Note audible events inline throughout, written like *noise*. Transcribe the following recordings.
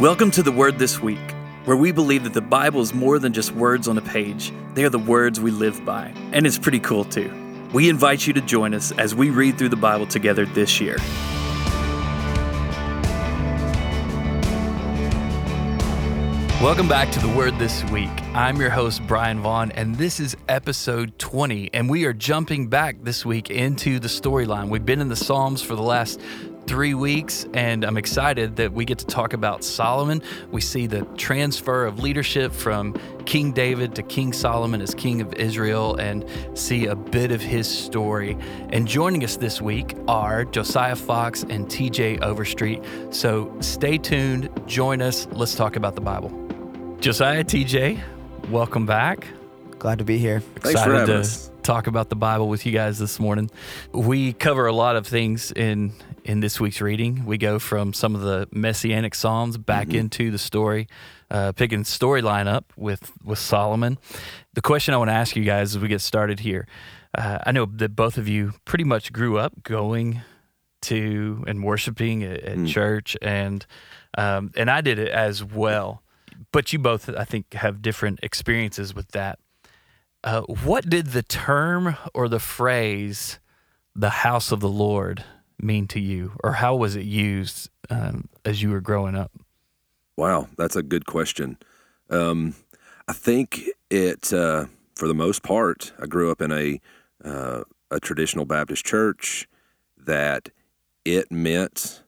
Welcome to the Word This Week, where we believe that the Bible is more than just words on a page. They are the words we live by, and it's pretty cool too. We invite you to join us as we read through the Bible together this year. Welcome back to the Word This Week. I'm your host, Bryan Vaughn, and this is episode 20. And we are jumping back this week into the storyline. We've been in the Psalms for the last three weeks, and I'm excited that we get to talk about Solomon. We see the transfer of leadership from King David to King Solomon as King of Israel and see a bit of his story. And joining us this week are Josiah Fox and TJ Overstreet. So stay tuned, join us, let's talk about the Bible. Josiah, TJ, welcome back. Glad to be here. Thanks for Excited having to us. Talk about the Bible with you guys this morning. We cover a lot of things in in this week's reading. We go from some of the messianic psalms back Mm-hmm. into the story, uh, picking storyline up with with Solomon. The question I want to ask you guys as we get started here, uh, I know that both of you pretty much grew up going to and worshiping at, at Mm. church, and um, and I did it as well. But you both, I think, have different experiences with that. Uh, what did the term or the phrase "the house of the Lord" mean to you, or how was it used um, as you were growing up? Wow, that's a good question. Um, I think it, uh, for the most part, I grew up in a uh, a traditional Baptist church that it meant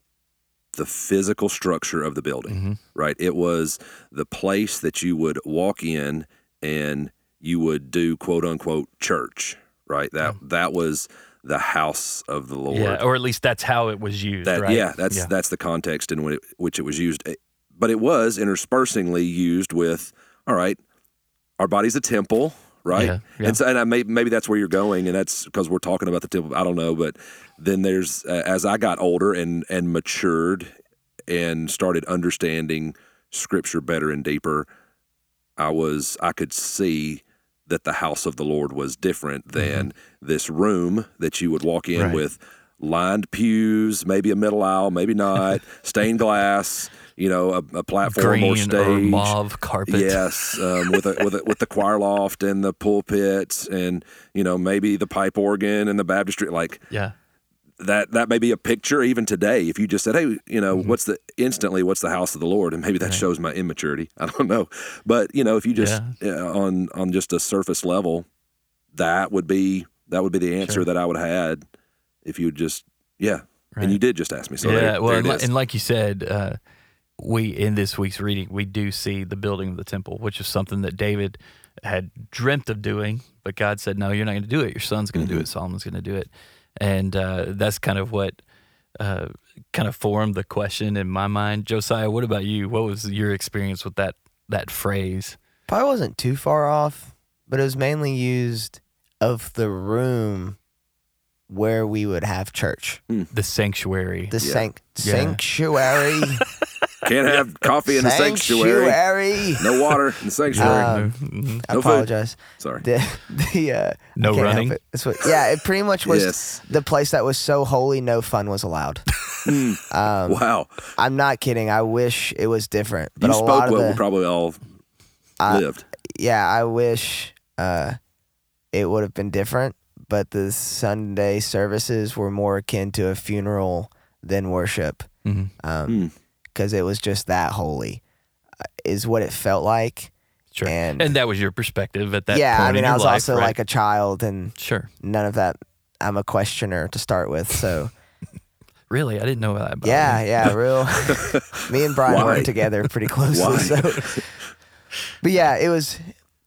the physical structure of the building. Mm-hmm. Right, it was the place that you would walk in and you would do quote unquote church. Right, that that was the house of the Lord. Yeah, or at least that's how it was used. That right? yeah, that's that's the context in which, which it was used. Eh, But it was interspersingly used with, all right, our body's a temple, right? Yeah, yeah. And so, and I may, maybe that's where you're going, and that's because we're talking about the temple. I don't know, but then there's uh, as I got older and and matured and started understanding Scripture better and deeper, I was I could see that the house of the Lord was different than this room that you would walk in Mm-hmm. Right. with lined pews, maybe a middle aisle, maybe not, *laughs* stained glass, you know, a, a platform green or stage. or mauve carpet. Yes, um, with a, with a, with the choir loft and the pulpit, and you know maybe the pipe organ and the baptistry. Like yeah, that, that may be a picture even today. If you just said, "Hey, you know, what's the instantly what's the house of the Lord?" and maybe that Mm-hmm. Right. shows my immaturity. *laughs* I don't know, but you know, if you just uh, on on just a surface level, that would be that would be the answer Sure. that I would have had if you just yeah. Right. And you did just ask me, so yeah. there, well, there and, it li- is. and like you said, uh, we in this week's reading we do see the building of the temple, which is something that David had dreamt of doing, but God said, "No, you're not going to do it. Your son's going to do Mhm. it. Solomon's going to do it." And uh, that's kind of what uh, kind of formed the question in my mind. Josiah, what about you? What was your experience with that that phrase? Probably wasn't too far off, but it was mainly used of the room where we would have church. The sanctuary. The Yeah. sanct- Yeah. sanctuary. *laughs* Can't have coffee in the sanctuary. sanctuary. No water in the sanctuary. Um, *laughs* Mhm. I No food. apologize. Sorry. The *laughs* the uh, No I can't help running? it. It's what, yeah, it pretty much was yes. the place that was so holy, no fun was allowed. Hmm. *laughs* Um, Wow. I'm not kidding. I wish it was different, but you a spoke lot of what the we probably all I- lived. yeah, I wish uh, it would have been different, but the Sunday services were more akin to a funeral than worship Mhm. Because it was just that holy, uh, is what it felt like. Sure. And, And that was your perspective at that yeah, point I mean, in I was life, also right? like a child, and sure. none of that. I'm a questioner to start with, so *laughs* Really, I didn't know that. About yeah, you. yeah, real. *laughs* *laughs* Me and Bryan Why? worked together pretty closely, so. But yeah, it was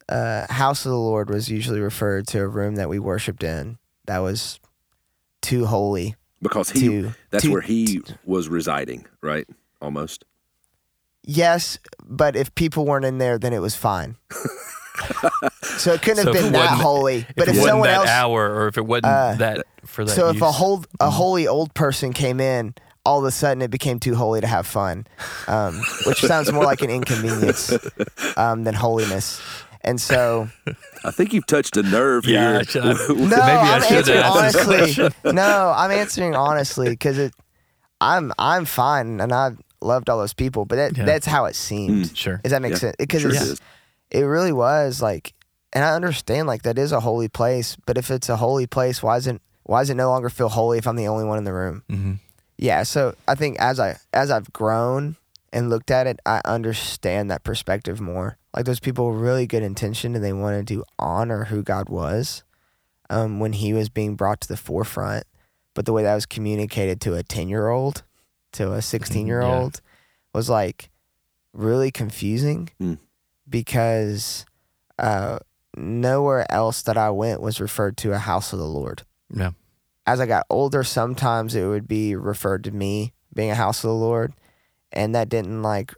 uh, house of the Lord was usually referred to a room that we worshipped in that was too holy because he to. that's to- where he was residing, right? Almost. Yes, but if people weren't in there, then it was fine. so it couldn't So have been that holy. But if if, it wasn't someone that else, hour, or if it wasn't uh, that for that. so if a whole a holy old person came in, all of a sudden it became too holy to have fun, um, which sounds more like an inconvenience um, than holiness. And so, I think you've touched a nerve Yeah, I here. should- *laughs* no, Maybe I I'm should answering ask honestly. *laughs* no, I'm answering honestly because it, I'm I'm fine, and I loved all those people, but that, Yeah. that's how it seemed. Sure. Does that make Yeah, sense? Because Sure it's, it really was like, and I understand like that is a holy place, but if it's a holy place, why isn't why does it no longer feel holy if I'm the only one in the room? hmm Yeah, so I think as I as I've grown and looked at it, I understand that perspective more. Like those people were really good intention and they wanted to honor who God was um, when He was being brought to the forefront, but the way that was communicated to a ten year old, to a sixteen year old, was like really confusing Hmm. because uh, nowhere else that I went was referred to a house of the Lord Yeah. as I got older, sometimes it would be referred to me being a house of the Lord, and that didn't like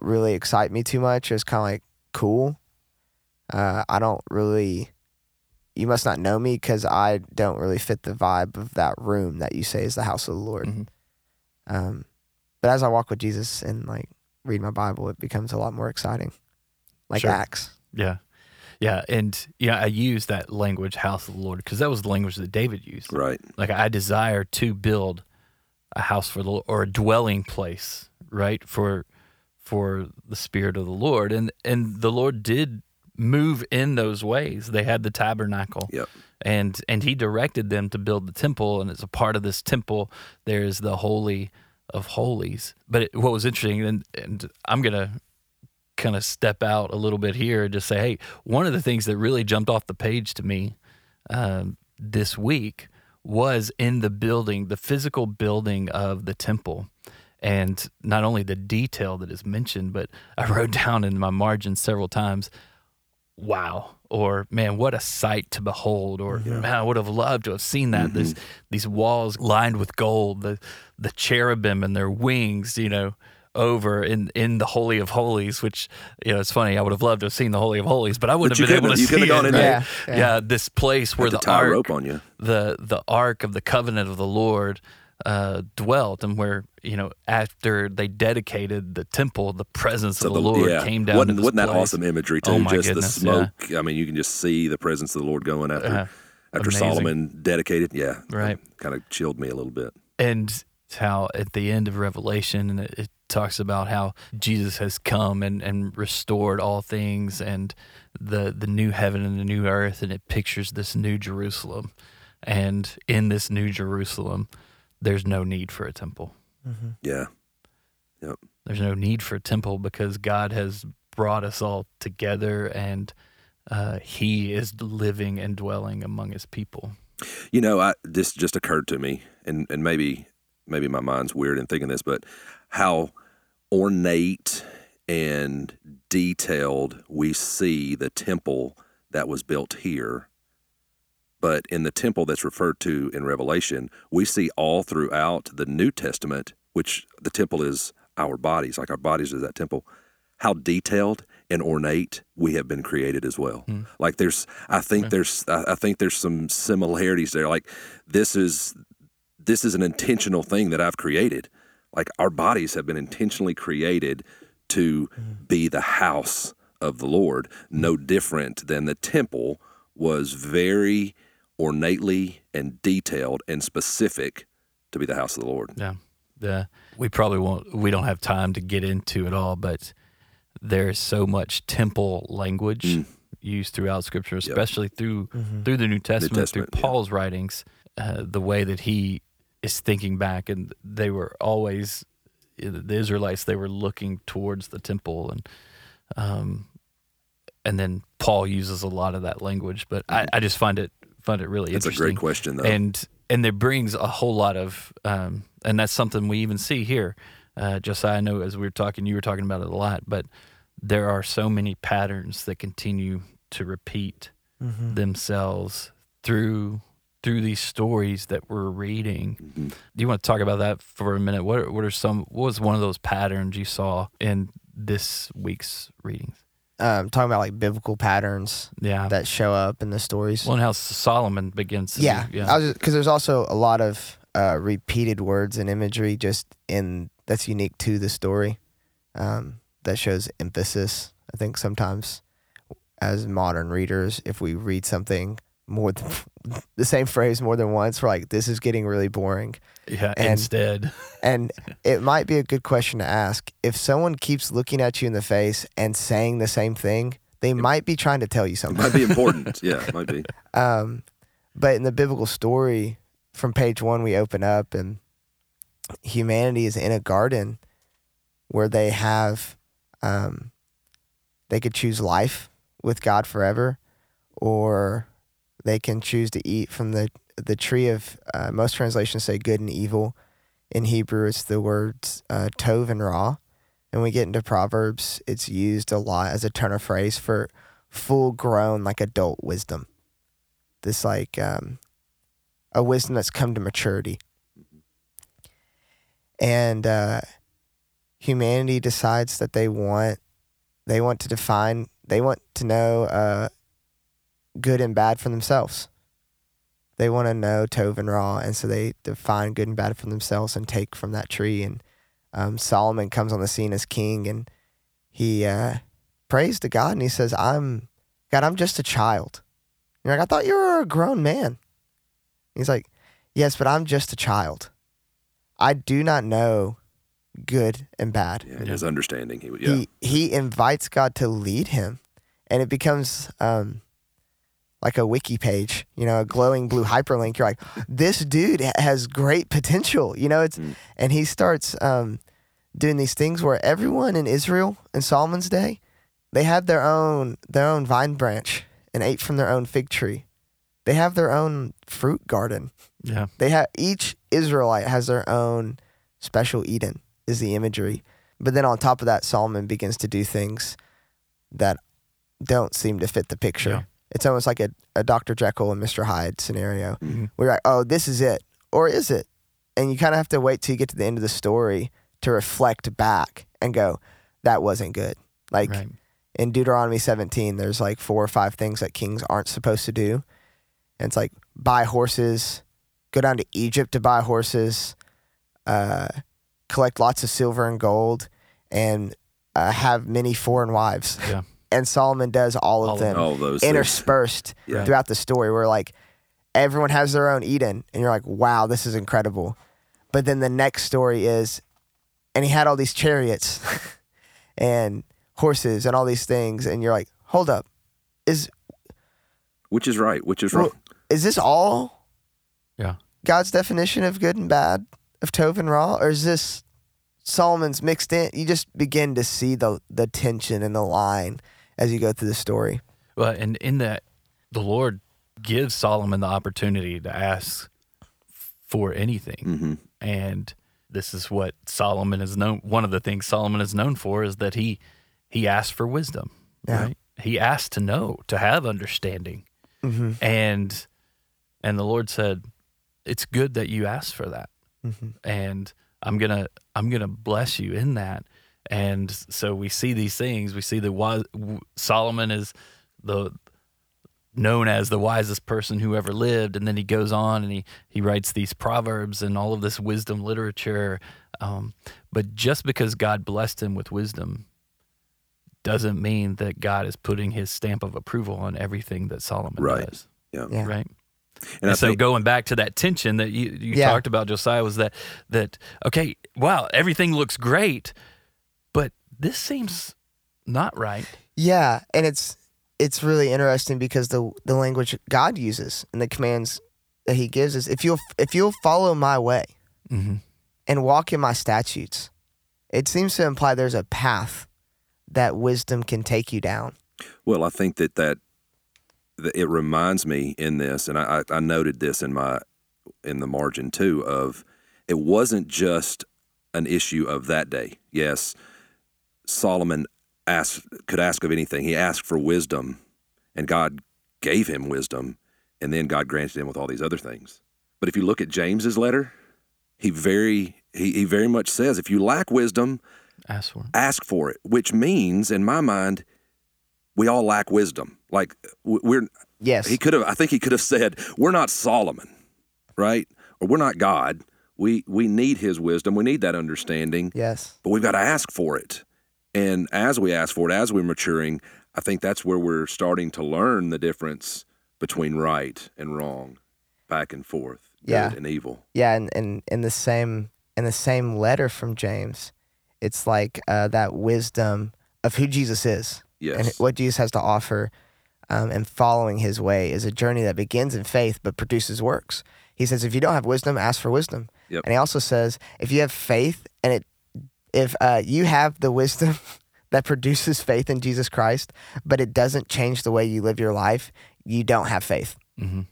really excite me too much. It was kind of like cool. Uh, I don't really. You must not know me because I don't really fit the vibe of that room that you say is the house of the Lord. Mhm. Um, but as I walk with Jesus and like read my Bible, it becomes a lot more exciting, like Sure. Acts. Yeah. Yeah. And, yeah, I use that language, house of the Lord, because that was the language that David used. Right. Like, I desire to build a house for the Lord or a dwelling place, right? For, for the Spirit of the Lord. And, and the Lord did move in those ways. They had the tabernacle. Yep. And, and he directed them to build the temple. And as a part of this temple, there's the holy of holies. But it, what was interesting, and, and I'm to kind of step out a little bit here and just say, hey, one of the things that really jumped off the page to me um, this week was in the building, the physical building of the temple. And not only the detail that is mentioned, but I *laughs* wrote down in my margin several times, wow, or man, what a sight to behold, or man, I would have loved to have seen that. Mm-hmm. This, these walls lined with gold, the, the cherubim and their wings, you know, over in, in the Holy of Holies, which, you know, it's funny. I would have loved to have seen the Holy of Holies, but I wouldn't But have been able to you see couldn't it. gone in right? there. Yeah, Yeah. this place where Had the tie a ark, rope on you. the the ark of the covenant of the Lord uh, dwelt, and where you know after they dedicated the temple, the presence So of the, Lord yeah. came down. Wasn't, wasn't that awesome imagery too? Oh just goodness, the smoke. I mean, you can just see the presence of the Lord going after Uh, after amazing. Solomon dedicated. Yeah, Right. Kind of chilled me a little bit. and how at the end of Revelation, and it, it talks about how Jesus has come and, and restored all things, and the the new heaven and the new earth, and it pictures this new Jerusalem, and in this new Jerusalem, there's no need for a temple. Yeah, Yep. There's no need for a temple because God has brought us all together, and uh, He is living and dwelling among His people. you know, I this just occurred to me, and and maybe maybe my mind's weird in thinking this, but how ornate and detailed we see the temple that was built here. But in the temple that's referred to in Revelation, we see all throughout the New Testament, which the temple is our bodies, like our bodies is that temple, how detailed and ornate we have been created as well. Mm. Like there's, I think there's, I think there's some similarities there. Like this is, this is an intentional thing that I've created. Like our bodies have been intentionally created to mm. be the house of the Lord, no mm. different than the temple was very ornately and detailed and specific to be the house of the Lord. Yeah. The we probably won't we don't have time to get into it all, but there's so much temple language Mm. used throughout scripture, especially through through the New Testament, Testament, through yeah. Paul's writings, uh, the way that he is thinking back and they were always the Israelites they were looking towards the temple and um and then Paul uses a lot of that language, but I, I just find it find it really That's a great question, though. and and it brings a whole lot of um, and that's something we even see here. Uh, josiah i know as we were talking you were talking about it a lot but there are so many patterns that continue to repeat themselves through through these stories that we're reading. Mm-hmm. do you want to talk about that for a minute? What are, what are some what was one of those patterns you saw in this week's readings Um, talking about like biblical patterns yeah that show up in the stories. well and how solomon begins to yeah, do- yeah because there's also a lot of uh, repeated words and imagery just in that's unique to the story. Um, that shows emphasis. I think sometimes as modern readers, if we read something more than *laughs* the same phrase more than once. We're like, this is getting really boring. Yeah. And- instead, And it might be a good question to ask. If someone keeps looking at you in the face and saying the same thing, they might be trying to tell you It something. might be important. *laughs* yeah, it might be. Um, but in the biblical story, from page one, we open up and humanity is in a garden where they have, um, they could choose life with God forever, or they can choose to eat from the the tree of. Uh, most translations say good and evil. In Hebrew, it's the words uh, tov and ra. And we get into Proverbs, it's used a lot as a turn of phrase for full grown, like adult wisdom this like um, a wisdom that's come to maturity. And uh, humanity decides that they want they want to define they want to know uh, good and bad for themselves. They want to know Tov and Ra, and so they define good and bad for themselves and take from that tree. And um, Solomon comes on the scene as king, and he uh, prays to God, and he says, "I'm God. I'm just a child." You're like, I thought you were a grown man. He's like, Yes, but I'm just a child. I do not know good and bad. Yeah, his understanding. He, yeah. He he invites God to lead him, and it becomes um like a wiki page, you know, a glowing blue hyperlink. You're like, this dude has great potential, you know. It's Mm. and he starts um doing these things where everyone in Israel in Solomon's day, they had their own their own vine branch and ate from their own fig tree. They have their own fruit garden. yeah. They have each Israelite has their own special Eden is the imagery. But then on top of that, Solomon begins to do things that don't seem to fit the picture. Yeah. It's almost like a, a Dr. Jekyll and Mr. Hyde scenario. Mhm. We're like, oh, this is it. Or is it? And you kind of have to wait till you get to the end of the story to reflect back and go, that wasn't good. Like right. in Deuteronomy 17, there's like four or five things that kings aren't supposed to do. And it's like buy horses, go down to Egypt to buy horses, uh, collect lots of silver and gold, and uh, have many foreign wives. Yeah. And Solomon does all of All of them All those interspersed *laughs* Yeah. throughout the story where like everyone has their own Eden and you're like, wow, this is incredible. But then the next story is, and he had all these chariots *laughs* and horses and all these things, and you're like, hold up, is Which is right? Which is Well- wrong? is this all Yeah. God's definition of good and bad of Tov and Ra, or is this Solomon's mixed in? You just begin to see the the tension and the line as you go through the story. Well, and in that, the Lord gives Solomon the opportunity to ask for anything. hmm and this is what Solomon is known. One of the things Solomon is known for is that he he asked for wisdom. Yeah. Right? He asked to know, to have understanding, Mm-hmm. and and the Lord said, "It's good that you asked for that, Mm-hmm. and I'm gonna I'm gonna bless you in that." And so we see these things. We see the wise, Solomon is the known as the wisest person who ever lived and then he goes on and he he writes these proverbs and all of this wisdom literature um, but just because god blessed him with wisdom doesn't mean that god is putting his stamp of approval on everything that solomon Right. does Yeah. Yeah. right And, and so think, going back to that tension that you, you Yeah. talked about josiah was that that okay wow everything looks great but this seems not right Yeah, and it's it's really interesting because the the language God uses and the commands that He gives is if you'll if you'll follow my way mm-hmm. and walk in my statutes, it seems to imply there's a path that wisdom can take you down. well, I think that that, that it reminds me in this, and I, I I noted this in my in the margin too of it wasn't just an issue of that day. Yes, Solomon asked could ask of anything. He asked for wisdom, and God gave him wisdom, and then God granted him with all these other things. But if you look at James's letter, he very he, he very much says if you lack wisdom, ask for it ask for it, which means in my mind we all lack wisdom. Like we're Yes. he could have I think he could have *laughs* said we're not Solomon, right? Or we're not God. We we need his wisdom. We need that understanding, yes. but we've got to ask for it. And as we ask for it, as we're maturing, I think that's where we're starting to learn the difference between right and wrong, back and forth, good Yeah. and evil. Yeah, and, and in the same in the same letter from James, it's like uh, that wisdom of who Jesus is Yes. and what Jesus has to offer, um, and following His way is a journey that begins in faith but produces works. He says, if you don't have wisdom, ask for wisdom. Yep. And he also says, if you have faith and it, if uh, you have the wisdom *laughs* that produces faith in Jesus Christ, but it doesn't change the way you live your life, you don't have faith. hmm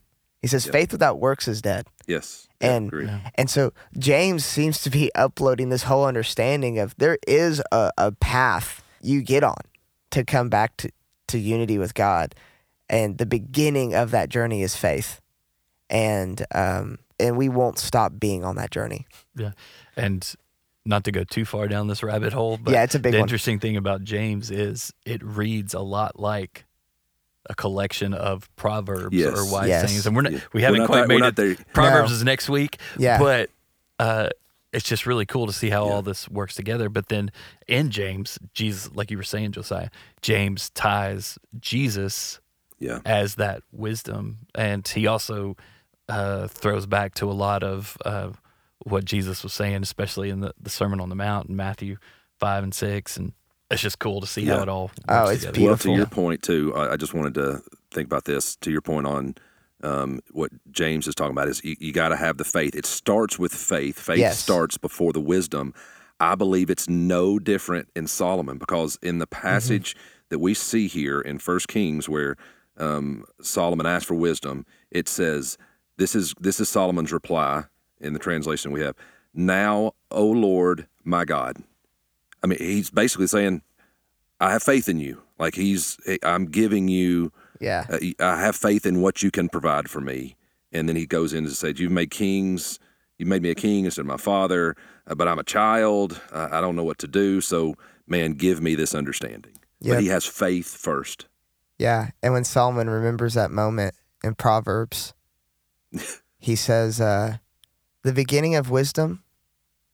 He says, Yep. faith without works is dead. yes. And- Yeah. And so James seems to be uploading this whole understanding of there is a, a path you get on to come back to, to unity with God. And the beginning of that journey is faith. And um, and we won't stop being on that journey. Yeah, and not to go too far down this rabbit hole, but yeah, it's a big the one. interesting thing about James is it reads a lot like a collection of proverbs Yes. or wise Yes. sayings, and we're not, Yeah. we haven't We're not quite that- made it. not there. Proverbs No. is next week, Yeah. but uh, it's just really cool to see how Yeah. all this works together. But then in James, Jesus, like you were saying, Josiah, James ties Jesus Yeah. as that wisdom, and he also uh, throws back to a lot of uh, what Jesus was saying, especially in the, the Sermon on the Mount in Matthew five and six, and it's just cool to see how it all works Oh, it's together. beautiful. Well, to your point too, I, I just wanted to think about this. To your point on um, what James is talking about is you, you got to have the faith. It starts with faith. Faith Yes. starts before the wisdom. I believe it's no different in Solomon because in the passage that we see here in First Kings, where um, Solomon asked for wisdom, it says, "This is this is Solomon's reply in the translation we have. Now, O Lord, my God." I mean, he's basically saying, I have faith in you. Like he's, I'm giving you, Yeah. uh, I have faith in what you can provide for me. And then he goes in to say, You've made kings, you made me a king instead of my father, uh, but I'm a child. Uh, I don't know what to do. So, man, give me this understanding. Yep. But he has faith first. Yeah. And when Solomon remembers that moment in Proverbs, *laughs* he says, uh, the beginning of wisdom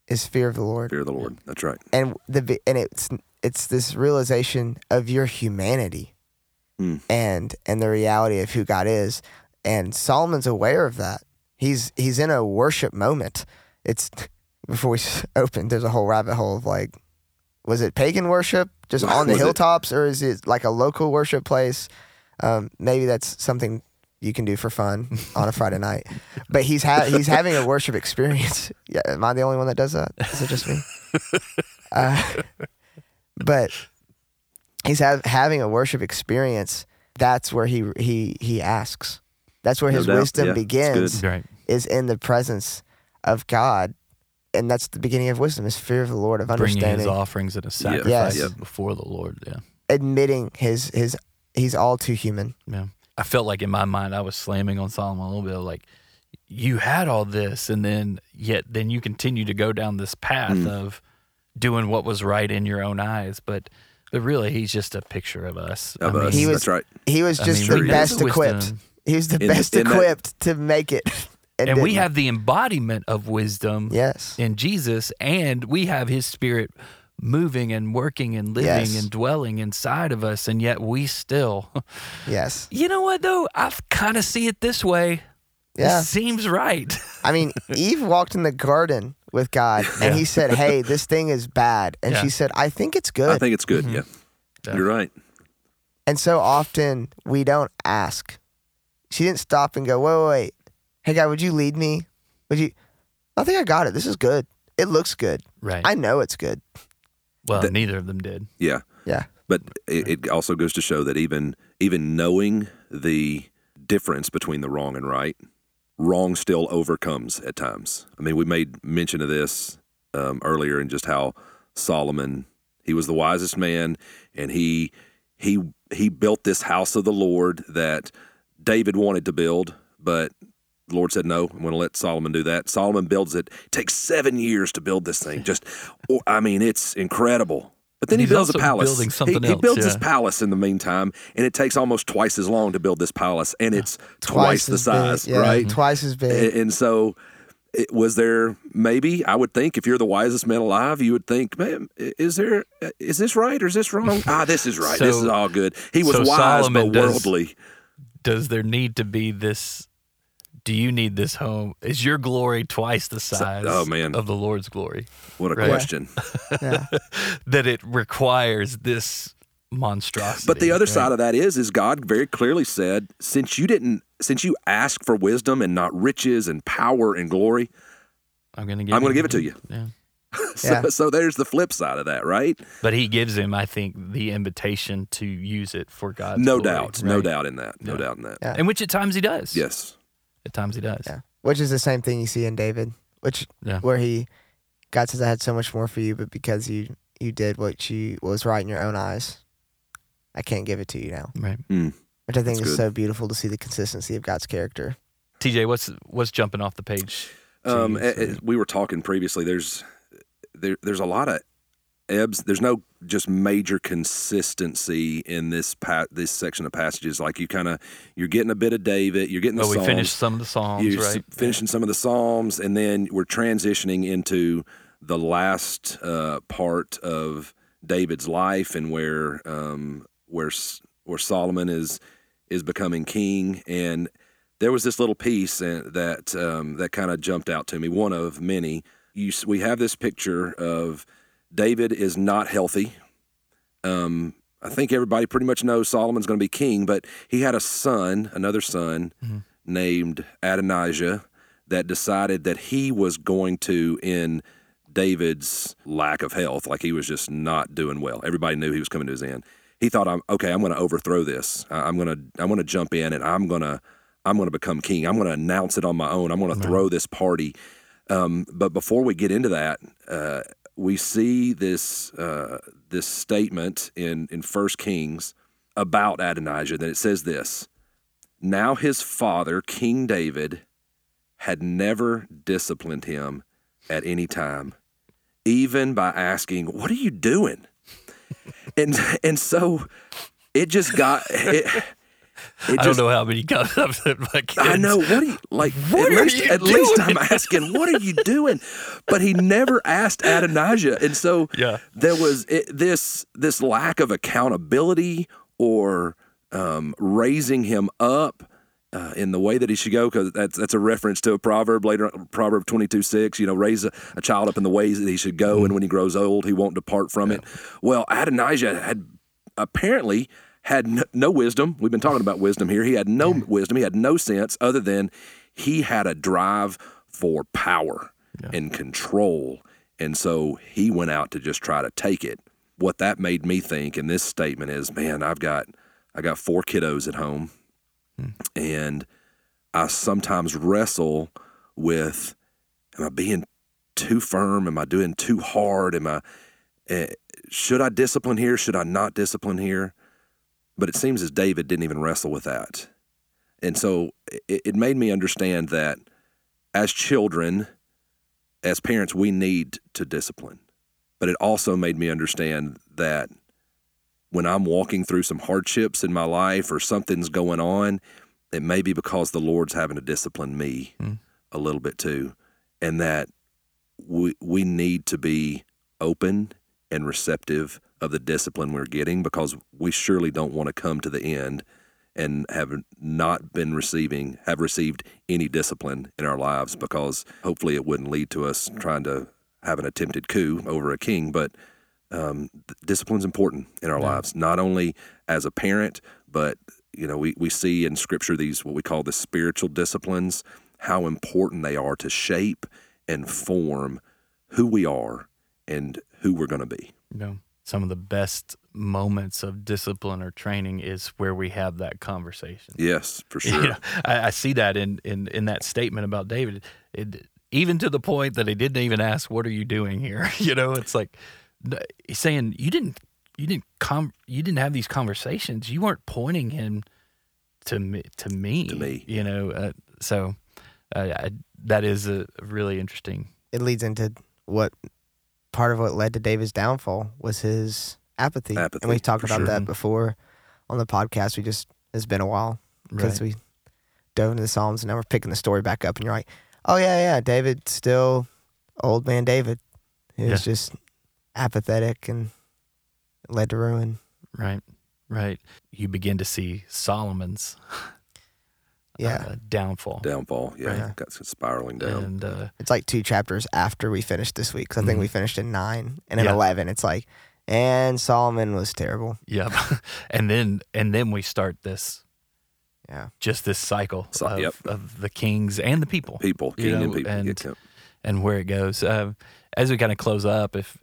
is fear of the Lord. Fear of the Lord. That's right. and the and it's it's this realization of your humanity Hmm. and and the reality of who God is and Solomon's aware of that he's he's in a worship moment it's *laughs* before we *laughs* open. there's a whole rabbit hole of like was it pagan worship just *laughs* on the Was it? hilltops or is it like a local worship place um, maybe that's something you can do for fun on a Friday night but he's ha- he's having a worship experience *laughs* yeah am I the only one that does that is it just me *laughs* uh, but he's ha- having a worship experience. That's where he he he asks. That's where No his doubt. wisdom Yeah, begins. Right. Is in the presence of God, and that's the beginning of wisdom. Is fear of the Lord, of Bringing his offerings and a sacrifice Yes. Yep. before the Lord. Yeah. admitting his his he's all too human. Yeah. I felt like in my mind I was slamming on Solomon a little bit like you had all this and then yet then you continue to go down this path Mm. of doing what was right in your own eyes. But but really he's just a picture of us. Of I mean, us. He was- That's right. He was I just mean, the we best equipped. wisdom. He was the In- best in that- equipped to make it. *laughs* and we have the embodiment of wisdom yes, in Jesus and we have his spirit moving and working and living Yes. and dwelling inside of us and yet we still *laughs* yes, You know what though? I kind of see it this way. yeah. It seems right. *laughs* I mean, Eve walked in the garden with God, and Yeah. he said, "Hey, *laughs* this thing is bad," and Yeah. she said, "I think it's good." I think it's good. Mhm. Yeah. Yeah. You're right. And so often we don't ask. She didn't stop and go, wait, wait, wait. Hey, God, would you lead me? Would you? I think I got it. This is good. It looks good. Right. I know it's good. Well, That- neither of them did. Yeah. Yeah. But it, it also goes to show that even even knowing the difference between the wrong and right, wrong still overcomes at times. I mean, we made mention of this um, earlier, and just how Solomon he was the wisest man, and he he he built this house of the Lord that David wanted to build, but the Lord said no. I'm going to let Solomon do that. Solomon builds it. Takes seven years to build this thing. Just, *laughs* oh, I mean, it's incredible. But then he builds a palace. building He- something he, else, builds his palace in the meantime, and it takes almost twice as long to build this palace, and it's twice, the size, big. Yeah, right? Twice as big. And, and so, it, was there maybe I would think if you're the wisest man alive, you would think, man, is there is this right or is this wrong? *laughs* ah, this is right. this is all good. He was so wise Solomon but does- worldly. does there need to be this? Do you need this home? Is your glory twice the size oh, man. of the Lord's glory? What a Right. question. *laughs* Yeah. That it requires this monstrosity. But the other right? side of that is, is God very clearly said, since you didn't, since you ask for wisdom and not riches and power and glory, I'm going to give. I'm going to give it to you. Yeah. *laughs* So, Yeah. so there's the flip side of that, right? But he gives him, I think, the invitation to use it for God's glory. no glory, doubt, no doubt in that, no Yeah. doubt in that. Yeah. And which at times he does. Yes, At times he does. Yeah. Which is the same thing you see in David, which Yeah. where he God says I had so much more for you, but because you you did what you what was right in your own eyes, I can't give it to you now. Right. Which I think That's is good. so beautiful to see the consistency of God's character. TJ, what's what's jumping off the page? um, you, a- so- we were talking previously. There's there, there's a lot of ebbs. There's no just major consistency in this pa- this section of passages. Like you kind of you're getting a bit of David, you're getting the oh, we finished some of the songs, you're right? finishing some of the Psalms, and then we're transitioning into the last uh, part of David's life and where um, where where Solomon is is becoming king. And there was this little piece uh, that um, that kind of jumped out to me, one of many. You, we have this picture of David is not healthy. Um, I think everybody pretty much knows Solomon's going to be king, but he had a son, another son Mhm. named Adonijah, that decided that he was going to, in David's lack of health, like he was just not doing well. Everybody knew he was coming to his end. He thought, "I'm okay. I'm going to overthrow this. I'm going to I'm going to jump in and I'm going to I'm going to become king. I'm going to announce it on my own. I'm going to throw this party." Um, but before we get into that, uh, we see this uh, this statement in in First Kings about Adonijah that it says this: Now his father, King David, had never disciplined him at any time, even by asking, "What are you doing?" *laughs* and and so it just got it. It I don't know how many comes up to my kids. I know. What are you like? *laughs* What at are least, at least? I'm asking, what are you doing? But he never asked Adonijah, and so *laughs* Yeah. there was it, this this lack of accountability or um, raising him up. Uh, in the way that he should go, because that's that's a reference to a proverb later, on Proverb twenty two six. You know, raise a, a child up in the ways that he should go, and when he grows old, he won't depart from it. Well, Adonijah had apparently had no, no wisdom. We've been talking about wisdom here. He had no wisdom. He had no sense other than he had a drive for power and control. And so he went out to just try to take it. What that made me think in this statement is, man, I've got I got four kiddos at home, and I sometimes wrestle with, am I being too firm? Am I doing too hard? Am I eh, should I discipline here? Should I not discipline here? But it seems as David didn't even wrestle with that. And so it, it made me understand that as children, as parents, we need to discipline. But it also made me understand that when I'm walking through some hardships in my life or something's going on, it may be because the Lord's having to discipline me Mm. a little bit too. And that we, we need to be open and receptive of the discipline we're getting because we surely don't want to come to the end and have not been receiving have received any discipline in our lives because hopefully it wouldn't lead to us trying to have an attempted coup over a king but um, discipline's important in our Yeah. lives not only as a parent but you know we, we see in scripture these what we call the spiritual disciplines how important they are to shape and form who we are and who we're going to be know, some of the best moments of discipline or training is where we have that conversation. yes for *laughs* You sure know, I, I see that in, in, in that statement about David. It, even to the point that he didn't even ask, "What are you doing here?" *laughs* you know, it's like he's saying you didn't you didn't com- you didn't have these conversations. You weren't pointing him to me to me. To me. You know, uh, so uh, I, that is a really interesting. It leads into what part of what led to David's downfall was his apathy. Apathy, and we've talked about sure. that before on the podcast. We just it's been a while because Right. we dove into the Psalms and now we're picking the story back up and you're like, oh yeah, yeah, David still old man David, who's Yeah. just apathetic and led to ruin. Right, right. You begin to see Solomon's Yeah. uh, downfall. downfall. Yeah, Right. got spiraling down. And uh, It's like two chapters after we finished this week. 'cause I think Mhm. we finished in nine, and in Yeah. eleven, it's like, and Solomon was terrible. yep. *laughs* and then and then we start this Yeah, just this cycle So- of, yep. of the kings and the people people, You king and people. and- get and where it goes. Um, as we kind of close up, if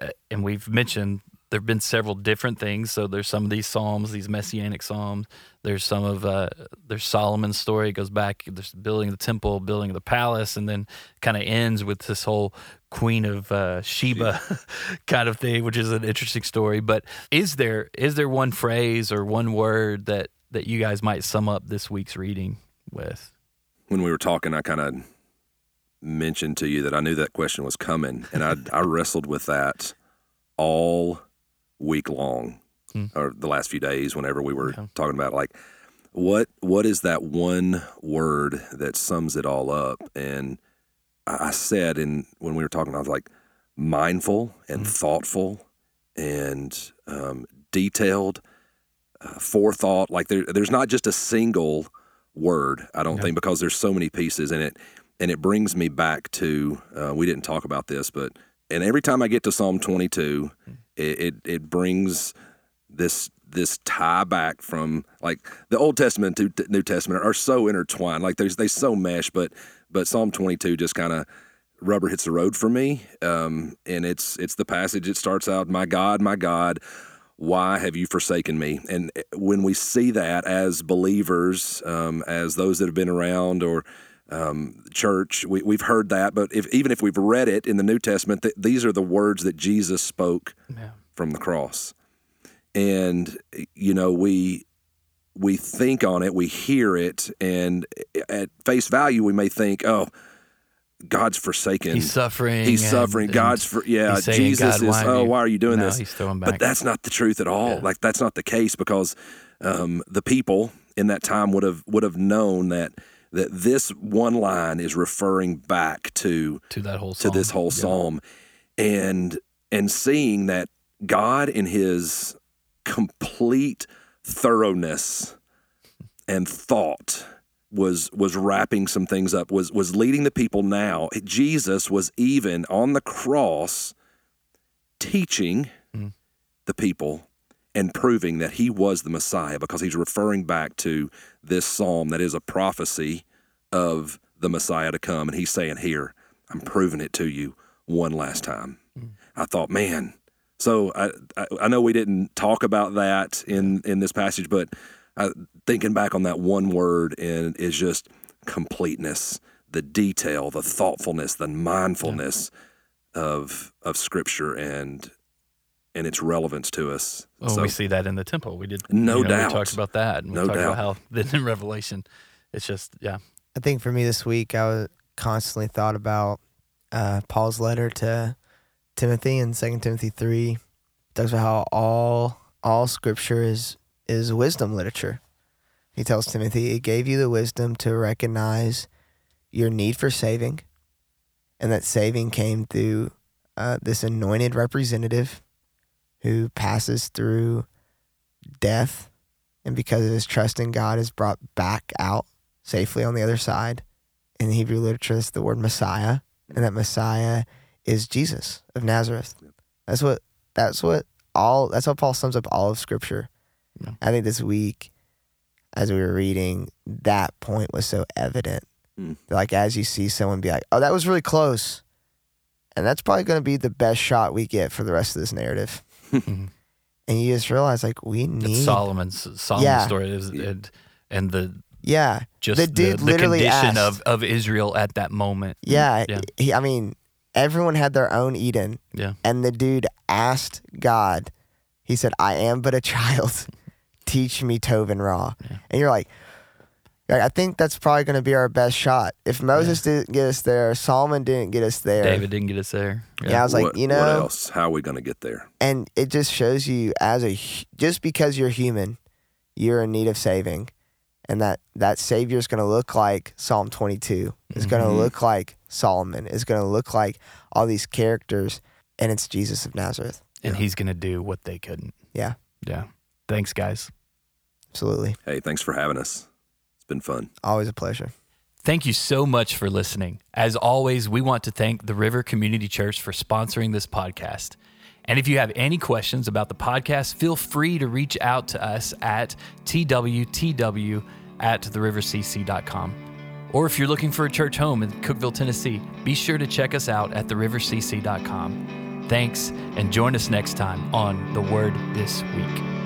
uh, and we've mentioned there have been several different things. So there's some of these psalms, these messianic psalms. There's some of uh, there's Solomon's story. It goes back. There's building the temple, building the palace, and then kind of ends with this whole Queen of uh, Sheba *laughs* kind of thing, which is an interesting story. But is there is there one phrase or one word that that you guys might sum up this week's reading with? when we were talking, I kind of mentioned to you that I knew that question was coming, and I I wrestled with that all week long, Hmm. or the last few days. Whenever we were Okay. talking about like what what is that one word that sums it all up, and I said, and when we were talking, I was like mindful and Hmm. thoughtful and um, detailed. Uh, forethought like there, there's not just a single word i don't Yeah. think because there's so many pieces in it and it brings me back to uh, we didn't talk about this but and every time i get to psalm 22 it, it it brings this this tie back from like the old testament to new testament are so intertwined like there's they so mesh but but psalm 22 just kind of rubber hits the road for me um and it's it's the passage it starts out my god my god why have you forsaken me? And eh, when we see that as believers, um, as those that have been around or um, church, we, we've heard that. But if, even if we've read it in the New Testament, th- these are the words that Jesus spoke Yeah. from the cross. And you know, we we think on it, we hear it, and at face value, we may think, "Oh, God's forsaken. He's suffering. He's and- suffering. and God's for yeah. Jesus "God, is. Oh, why are you doing no, this? He's throwing back. But that's not the truth at all. Yeah. Like that's not the case because um, the people in that time would have would have known that that this one line is referring back to to that whole to this whole Yeah. psalm, and and seeing that God in His complete thoroughness and thought was was wrapping some things up was was leading the people now jesus was even on the cross teaching Mm. the people and proving that he was the messiah because he's referring back to this psalm that is a prophecy of the messiah to come and he's saying here i'm proving it to you one last time. I thought man. So I, I I know we didn't talk about that in in this passage, but uh, thinking back on that one word and is just completeness, the detail, the thoughtfulness, the mindfulness of of Scripture and and its relevance to us. Well, so we see that in the temple. We did. No you know, doubt. We talked about that. And we No talked doubt. about how *laughs* then in Revelation, it's just yeah. I think for me this week, I was constantly thought about uh, Paul's letter to Timothy in Second Timothy three. Talks about how all all Scripture is is wisdom literature. He tells Timothy, "It gave you the wisdom to recognize your need for saving, and that saving came through uh, this anointed representative who passes through death, and because of his trust in God, is brought back out safely on the other side. In the Hebrew literature, it's the word Messiah, and that Messiah is Jesus of Nazareth. That's what that's what all that's how Paul sums up all of Scripture. Yeah. I think this week, as we were reading, that point was so evident. Hmm. Like as you see someone be like, "Oh, that was really close," and that's probably going to be the best shot we get for the rest of this narrative. And you just realize, like, we It's need, Solomon's Solomon's Yeah. story is and and the yeah, just The the, dude the literally condition asked- of, of Israel at that moment. Mm, yeah, Yeah. He, I mean, everyone had their own Eden. Yeah. And the dude asked God, he said, I am but a *laughs* child. Teach me Tov and Ra. Yeah. And you're like, I think that's probably going to be our best shot. If Moses didn't get us there, Solomon didn't get us there. David didn't get us there. Yeah, I was like, what, you what know, else? How are we going to get there? and it just shows you as a just because you're human, you're in need of saving, and that that Savior is going to look like Psalm 22. It's going to mm-hmm. look like Solomon. It's going to look like all these characters, and it's Jesus of Nazareth. and Yeah. he's gonna do what they couldn't. Yeah. Yeah. Thanks, guys. Absolutely. Hey, thanks for having us. It's been fun. Always a pleasure. Thank you so much for listening. As always, we want to thank the River Community Church for sponsoring this podcast. And if you have any questions about the podcast, feel free to reach out to us at twtw at therivercc.com. Or if you're looking for a church home in Cookeville, Tennessee, be sure to check us out at therivercc.com. Thanks, and join us next time on The Word This Week.